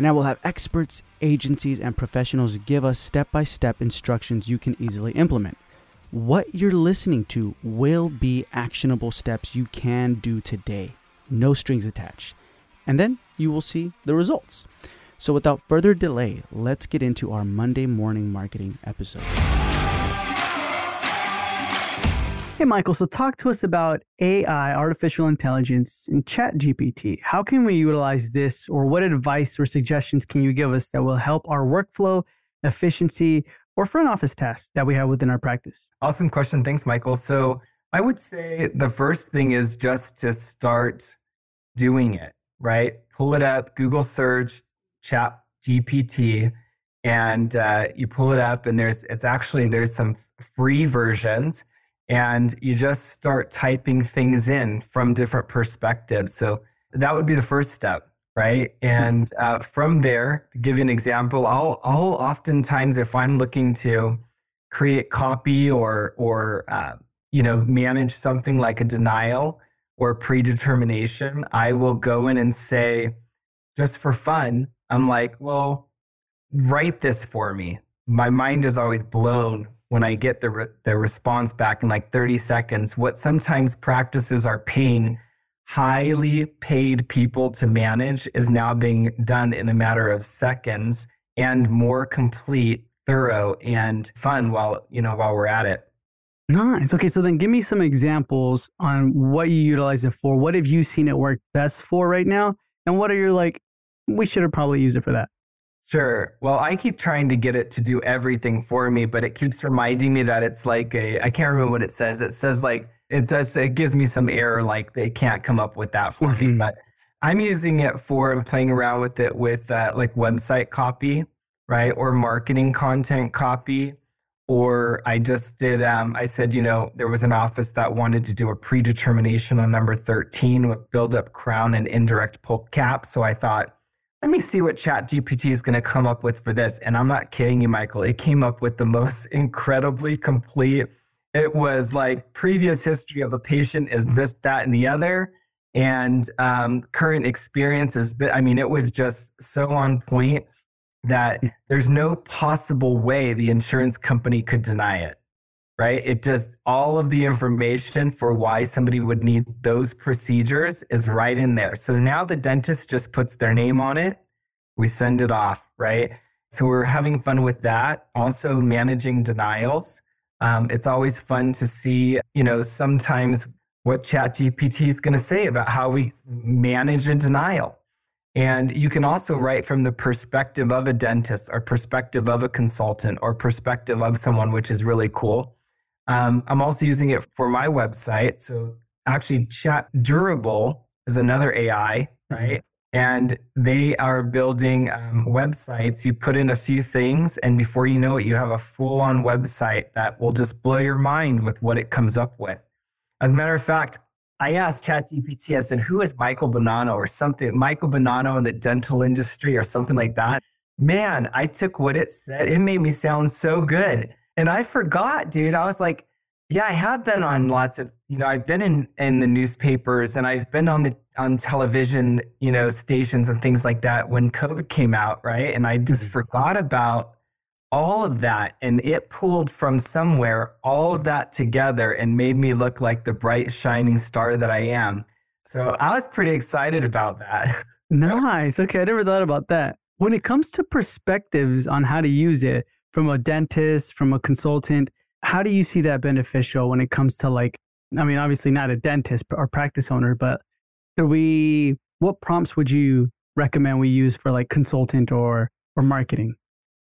and I will have experts, agencies, and professionals give us step by step instructions you can easily implement. What you're listening to will be actionable steps you can do today, no strings attached. And then you will see the results. So, without further delay, let's get into our Monday morning marketing episode. Hey, Michael, so talk to us about AI, artificial intelligence, and Chat GPT. How can we utilize this, or what advice or suggestions can you give us that will help our workflow, efficiency, or front office tasks that we have within our practice? Awesome question. Thanks, Michael. So, I would say the first thing is just to start doing it, right? Pull it up, Google search, Chat GPT, and uh, you pull it up, and there's it's actually there's some free versions and you just start typing things in from different perspectives. So that would be the first step, right? And uh, from there, to give you an example, I'll, I'll oftentimes, if I'm looking to create copy or, or uh, you know, manage something like a denial or predetermination, I will go in and say, just for fun, I'm like, well, write this for me. My mind is always blown when I get the, re- the response back in like 30 seconds, what sometimes practices are paying highly paid people to manage is now being done in a matter of seconds and more complete, thorough, and fun while, you know, while we're at it. Nice. Okay, so then give me some examples on what you utilize it for. What have you seen it work best for right now? And what are your like, we should have probably used it for that? Sure. Well, I keep trying to get it to do everything for me, but it keeps reminding me that it's like a, I can't remember what it says. It says like, it says, it gives me some error, like they can't come up with that for me. Mm-hmm. But I'm using it for playing around with it with uh, like website copy, right? Or marketing content copy. Or I just did, um, I said, you know, there was an office that wanted to do a predetermination on number 13 with build up crown and indirect pulp cap. So I thought, let me see what chat gpt is going to come up with for this and i'm not kidding you michael. It came up with the most incredibly complete. It was like previous history of a patient is this that and the other and um, current experience is that i mean it was just so on point that there's no possible way the insurance company could deny it right? It just all of the information for why somebody would need those procedures is right in there. So now the dentist just puts their name on it. We send it off, right? So we're having fun with that. Also managing denials. Um, it's always fun to see, you know, sometimes what ChatGPT is going to say about how we manage a denial. And you can also write from the perspective of a dentist or perspective of a consultant or perspective of someone, which is really cool. Um, I'm also using it for my website. So actually, Chat Durable is another AI, right? And they are building um, websites. You put in a few things, and before you know it, you have a full on website that will just blow your mind with what it comes up with. As a matter of fact, I asked ChatGPT, I said, who is Michael Bonanno or something, Michael Bonanno in the dental industry or something like that. Man, I took what it said, it made me sound so good. And I forgot, dude. I was like, yeah, I have been on lots of, you know, I've been in in the newspapers and I've been on the on television, you know, stations and things like that when COVID came out, right? And I just mm-hmm. forgot about all of that and it pulled from somewhere all of that together and made me look like the bright shining star that I am. So I was pretty excited about that. nice. Okay, I never thought about that. When it comes to perspectives on how to use it, from a dentist, from a consultant, how do you see that beneficial when it comes to like, I mean, obviously not a dentist or practice owner, but do we, what prompts would you recommend we use for like consultant or, or marketing?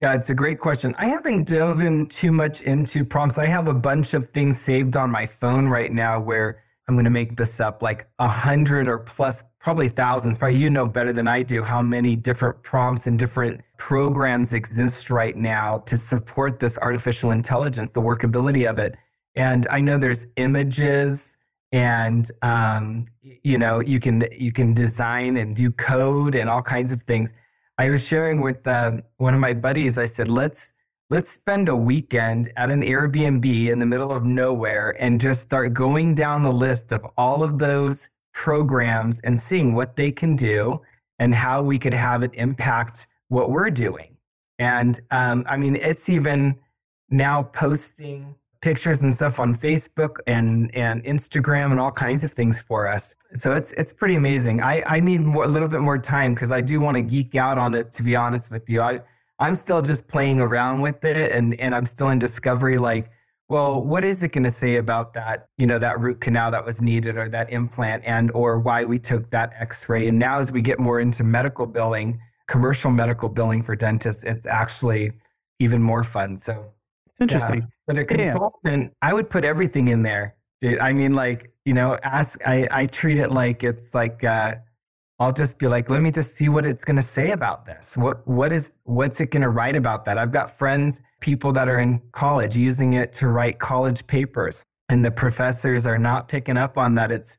Yeah, it's a great question. I haven't dove in too much into prompts. I have a bunch of things saved on my phone right now where I'm going to make this up, like a hundred or plus, probably thousands. Probably you know better than I do how many different prompts and different programs exist right now to support this artificial intelligence, the workability of it. And I know there's images and um, you know you can you can design and do code and all kinds of things. I was sharing with uh, one of my buddies. I said, let's let's spend a weekend at an Airbnb in the middle of nowhere and just start going down the list of all of those programs and seeing what they can do and how we could have it impact what we're doing. And um, I mean, it's even now posting pictures and stuff on Facebook and, and Instagram and all kinds of things for us. So it's it's pretty amazing. I, I need more, a little bit more time because I do want to geek out on it, to be honest with you. I, I'm still just playing around with it and, and I'm still in discovery like, well, what is it going to say about that, you know, that root canal that was needed or that implant and or why we took that x-ray. And now as we get more into medical billing, commercial medical billing for dentists, it's actually even more fun. So it's interesting. Yeah. But a consultant, yeah. I would put everything in there. Dude. I mean, like, you know, ask I, I treat it like it's like uh I'll just be like, let me just see what it's going to say about this. What what is what's it going to write about that? I've got friends, people that are in college using it to write college papers, and the professors are not picking up on that. It's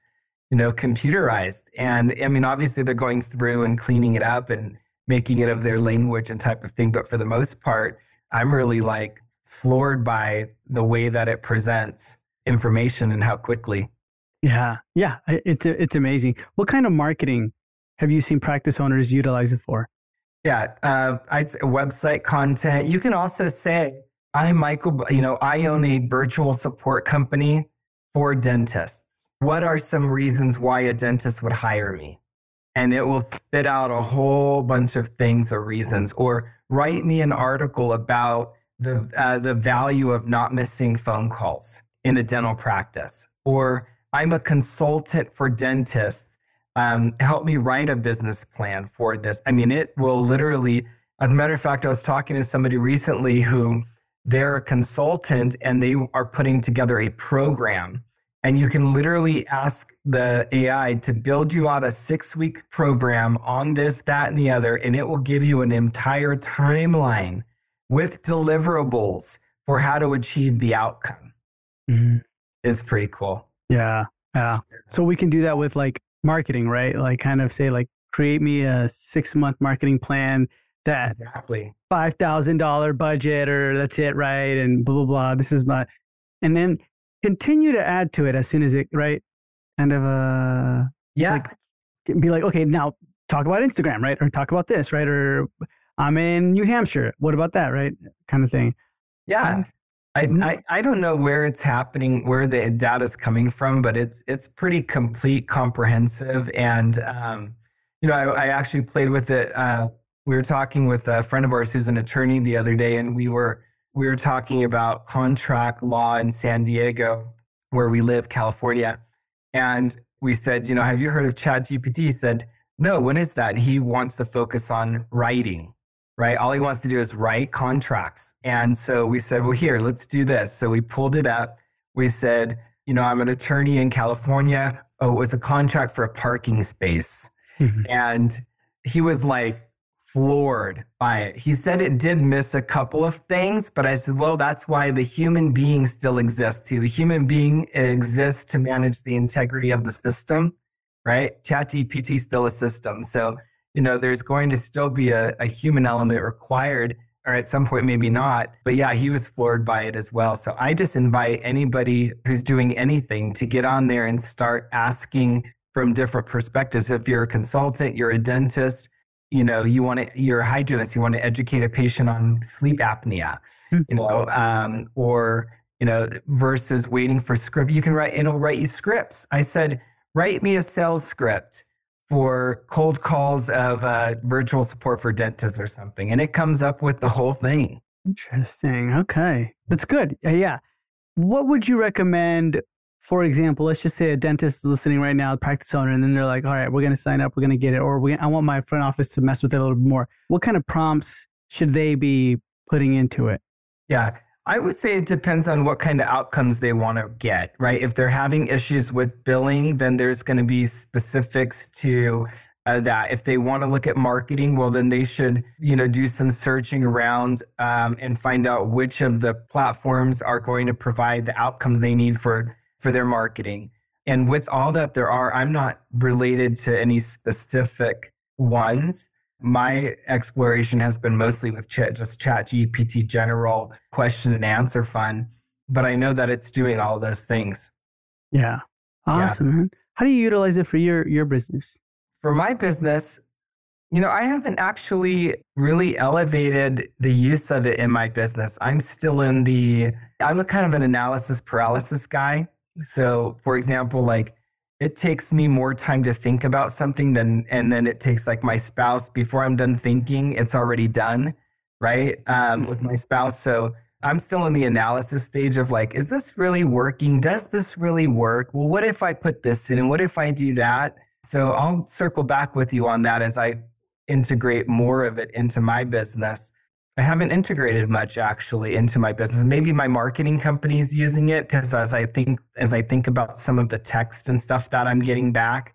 you know computerized, and I mean, obviously they're going through and cleaning it up and making it of their language and type of thing. But for the most part, I'm really like floored by the way that it presents information and how quickly. Yeah, yeah, it's it's amazing. What kind of marketing have you seen practice owners utilize it for? Yeah, uh, I'd say website content. You can also say, I'm Michael, you know, I own a virtual support company for dentists. What are some reasons why a dentist would hire me? And it will spit out a whole bunch of things or reasons, or write me an article about the, uh, the value of not missing phone calls in a dental practice, or I'm a consultant for dentists um, help me write a business plan for this. I mean, it will literally, as a matter of fact, I was talking to somebody recently who they're a consultant and they are putting together a program. And you can literally ask the AI to build you out a six week program on this, that, and the other, and it will give you an entire timeline with deliverables for how to achieve the outcome. Mm-hmm. It's pretty cool. Yeah. Yeah. So we can do that with like marketing, right? Like kind of say like create me a six month marketing plan that exactly. five thousand dollar budget or that's it, right? And blah blah blah. This is my and then continue to add to it as soon as it right? Kind of uh yeah. like, be like okay now talk about Instagram right? Or talk about this right? Or I'm in New Hampshire. What about that right? Kind of thing. Yeah I, I, I don't know where it's happening, where the data is coming from, but it's it's pretty complete, comprehensive, and um, you know, I, I actually played with it. Uh, we were talking with a friend of ours who's an attorney the other day, and we were we were talking about contract law in San Diego, where we live, California, and we said, you know, have you heard of ChatGPT? He said, no. When is that? He wants to focus on writing right? All he wants to do is write contracts. And so we said, well, here, let's do this. So we pulled it up. We said, you know, I'm an attorney in California. Oh, it was a contract for a parking space. Mm-hmm. And he was like floored by it. He said it did miss a couple of things, but I said, well, that's why the human being still exists. The human being exists to manage the integrity of the system, right? ChatGPT still a system. So you know, there's going to still be a, a human element required, or at some point, maybe not. But yeah, he was floored by it as well. So I just invite anybody who's doing anything to get on there and start asking from different perspectives. If you're a consultant, you're a dentist, you know, you want to, you're a hygienist, you want to educate a patient on sleep apnea, mm-hmm. you know, um, or, you know, versus waiting for script. You can write, it'll write you scripts. I said, write me a sales script for cold calls of uh, virtual support for dentists or something, and it comes up with the whole thing. Interesting. Okay, that's good. Uh, yeah. What would you recommend? For example, let's just say a dentist is listening right now, practice owner, and then they're like, "All right, we're going to sign up, we're going to get it, or we, I want my front office to mess with it a little bit more." What kind of prompts should they be putting into it? Yeah, I would say it depends on what kind of outcomes they want to get, right? If they're having issues with billing, then there's going to be specifics to uh, that. If they want to look at marketing, well, then they should, you know, do some searching around um, and find out which of the platforms are going to provide the outcomes they need for for their marketing. And with all that there are, I'm not related to any specific ones my exploration has been mostly with chat, just chat GPT general question and answer fun. But I know that it's doing all those things. Yeah. Awesome, yeah. man. How do you utilize it for your your business? For my business, you know, I haven't actually really elevated the use of it in my business. I'm still in the I'm a kind of an analysis paralysis guy. So, for example, like it takes me more time to think about something than and then it takes like my spouse before i'm done thinking it's already done right um, with my spouse. So i'm still in the analysis stage of like is this really working? Does this really work? Well what if i put this in? And what if i do that? So i'll circle back with you on that as i integrate more of it into my business I haven't integrated much actually into my business. Maybe my marketing company is using it because as I think as I think about some of the text and stuff that I'm getting back,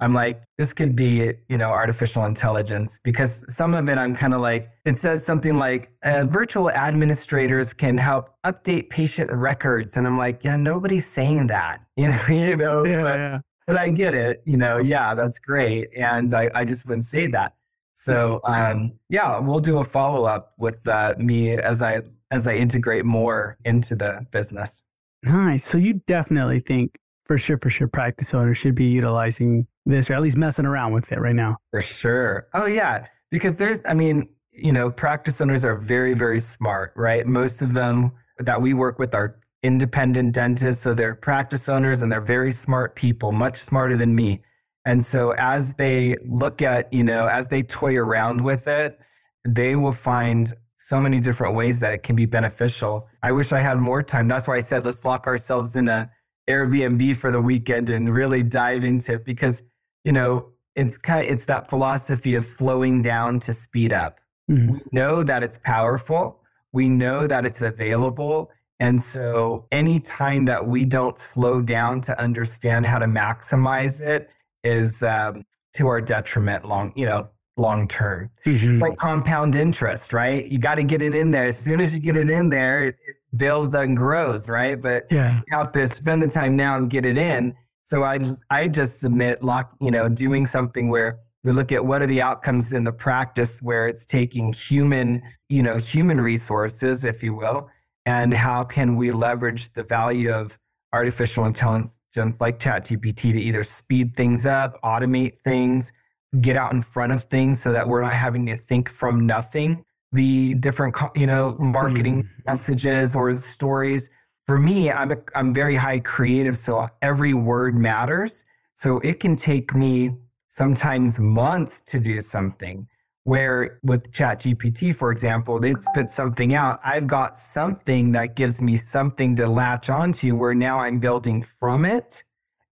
I'm like, this could be, you know, artificial intelligence because some of it I'm kind of like, it says something like uh, virtual administrators can help update patient records. And I'm like, yeah, nobody's saying that, you know, you know, yeah, but, yeah. but I get it, you know, yeah, that's great. And I, I just wouldn't say that. So um, yeah, we'll do a follow up with uh, me as I as I integrate more into the business. Nice. So you definitely think for sure, for sure, practice owners should be utilizing this or at least messing around with it right now. For sure. Oh yeah, because there's, I mean, you know, practice owners are very, very smart, right? Most of them that we work with are independent dentists, so they're practice owners and they're very smart people, much smarter than me. And so as they look at, you know, as they toy around with it, they will find so many different ways that it can be beneficial. I wish I had more time. That's why I said let's lock ourselves in a Airbnb for the weekend and really dive into it because, you know, it's kind of, it's that philosophy of slowing down to speed up. Mm-hmm. We know that it's powerful. We know that it's available. And so anytime that we don't slow down to understand how to maximize it, is um, to our detriment long, you know, long term. Mm-hmm. like compound interest, right? You got to get it in there. As soon as you get it in there, it, it builds and grows, right? But yeah. you have to spend the time now and get it in. So I just, I just submit lock, you know, doing something where we look at what are the outcomes in the practice where it's taking human, you know, human resources, if you will, and how can we leverage the value of artificial intelligence like ChatGPT to either speed things up, automate things, get out in front of things so that we're not having to think from nothing. The different, you know, marketing mm-hmm. messages or stories. For me, I'm a, I'm very high creative, so every word matters. So it can take me sometimes months to do something. Where with ChatGPT, for example, they spit something out. I've got something that gives me something to latch onto where now I'm building from it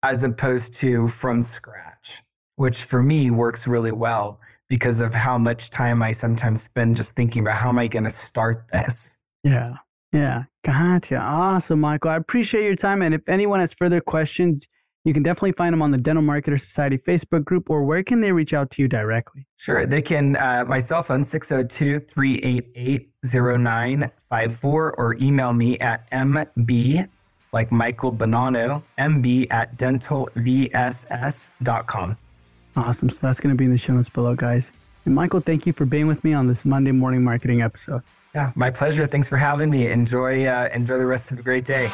as opposed to from scratch, which for me works really well because of how much time I sometimes spend just thinking about how am I going to start this. Yeah. Yeah. Gotcha. Awesome, Michael. I appreciate your time. And if anyone has further questions, you can definitely find them on the Dental Marketer Society Facebook group, or where can they reach out to you directly? Sure. They can, uh, my cell phone, 602 388 0954, or email me at mb, like Michael Bonanno, mb at dentalvss.com. Awesome. So that's going to be in the show notes below, guys. And Michael, thank you for being with me on this Monday morning marketing episode. Yeah, my pleasure. Thanks for having me. Enjoy, uh, enjoy the rest of a great day.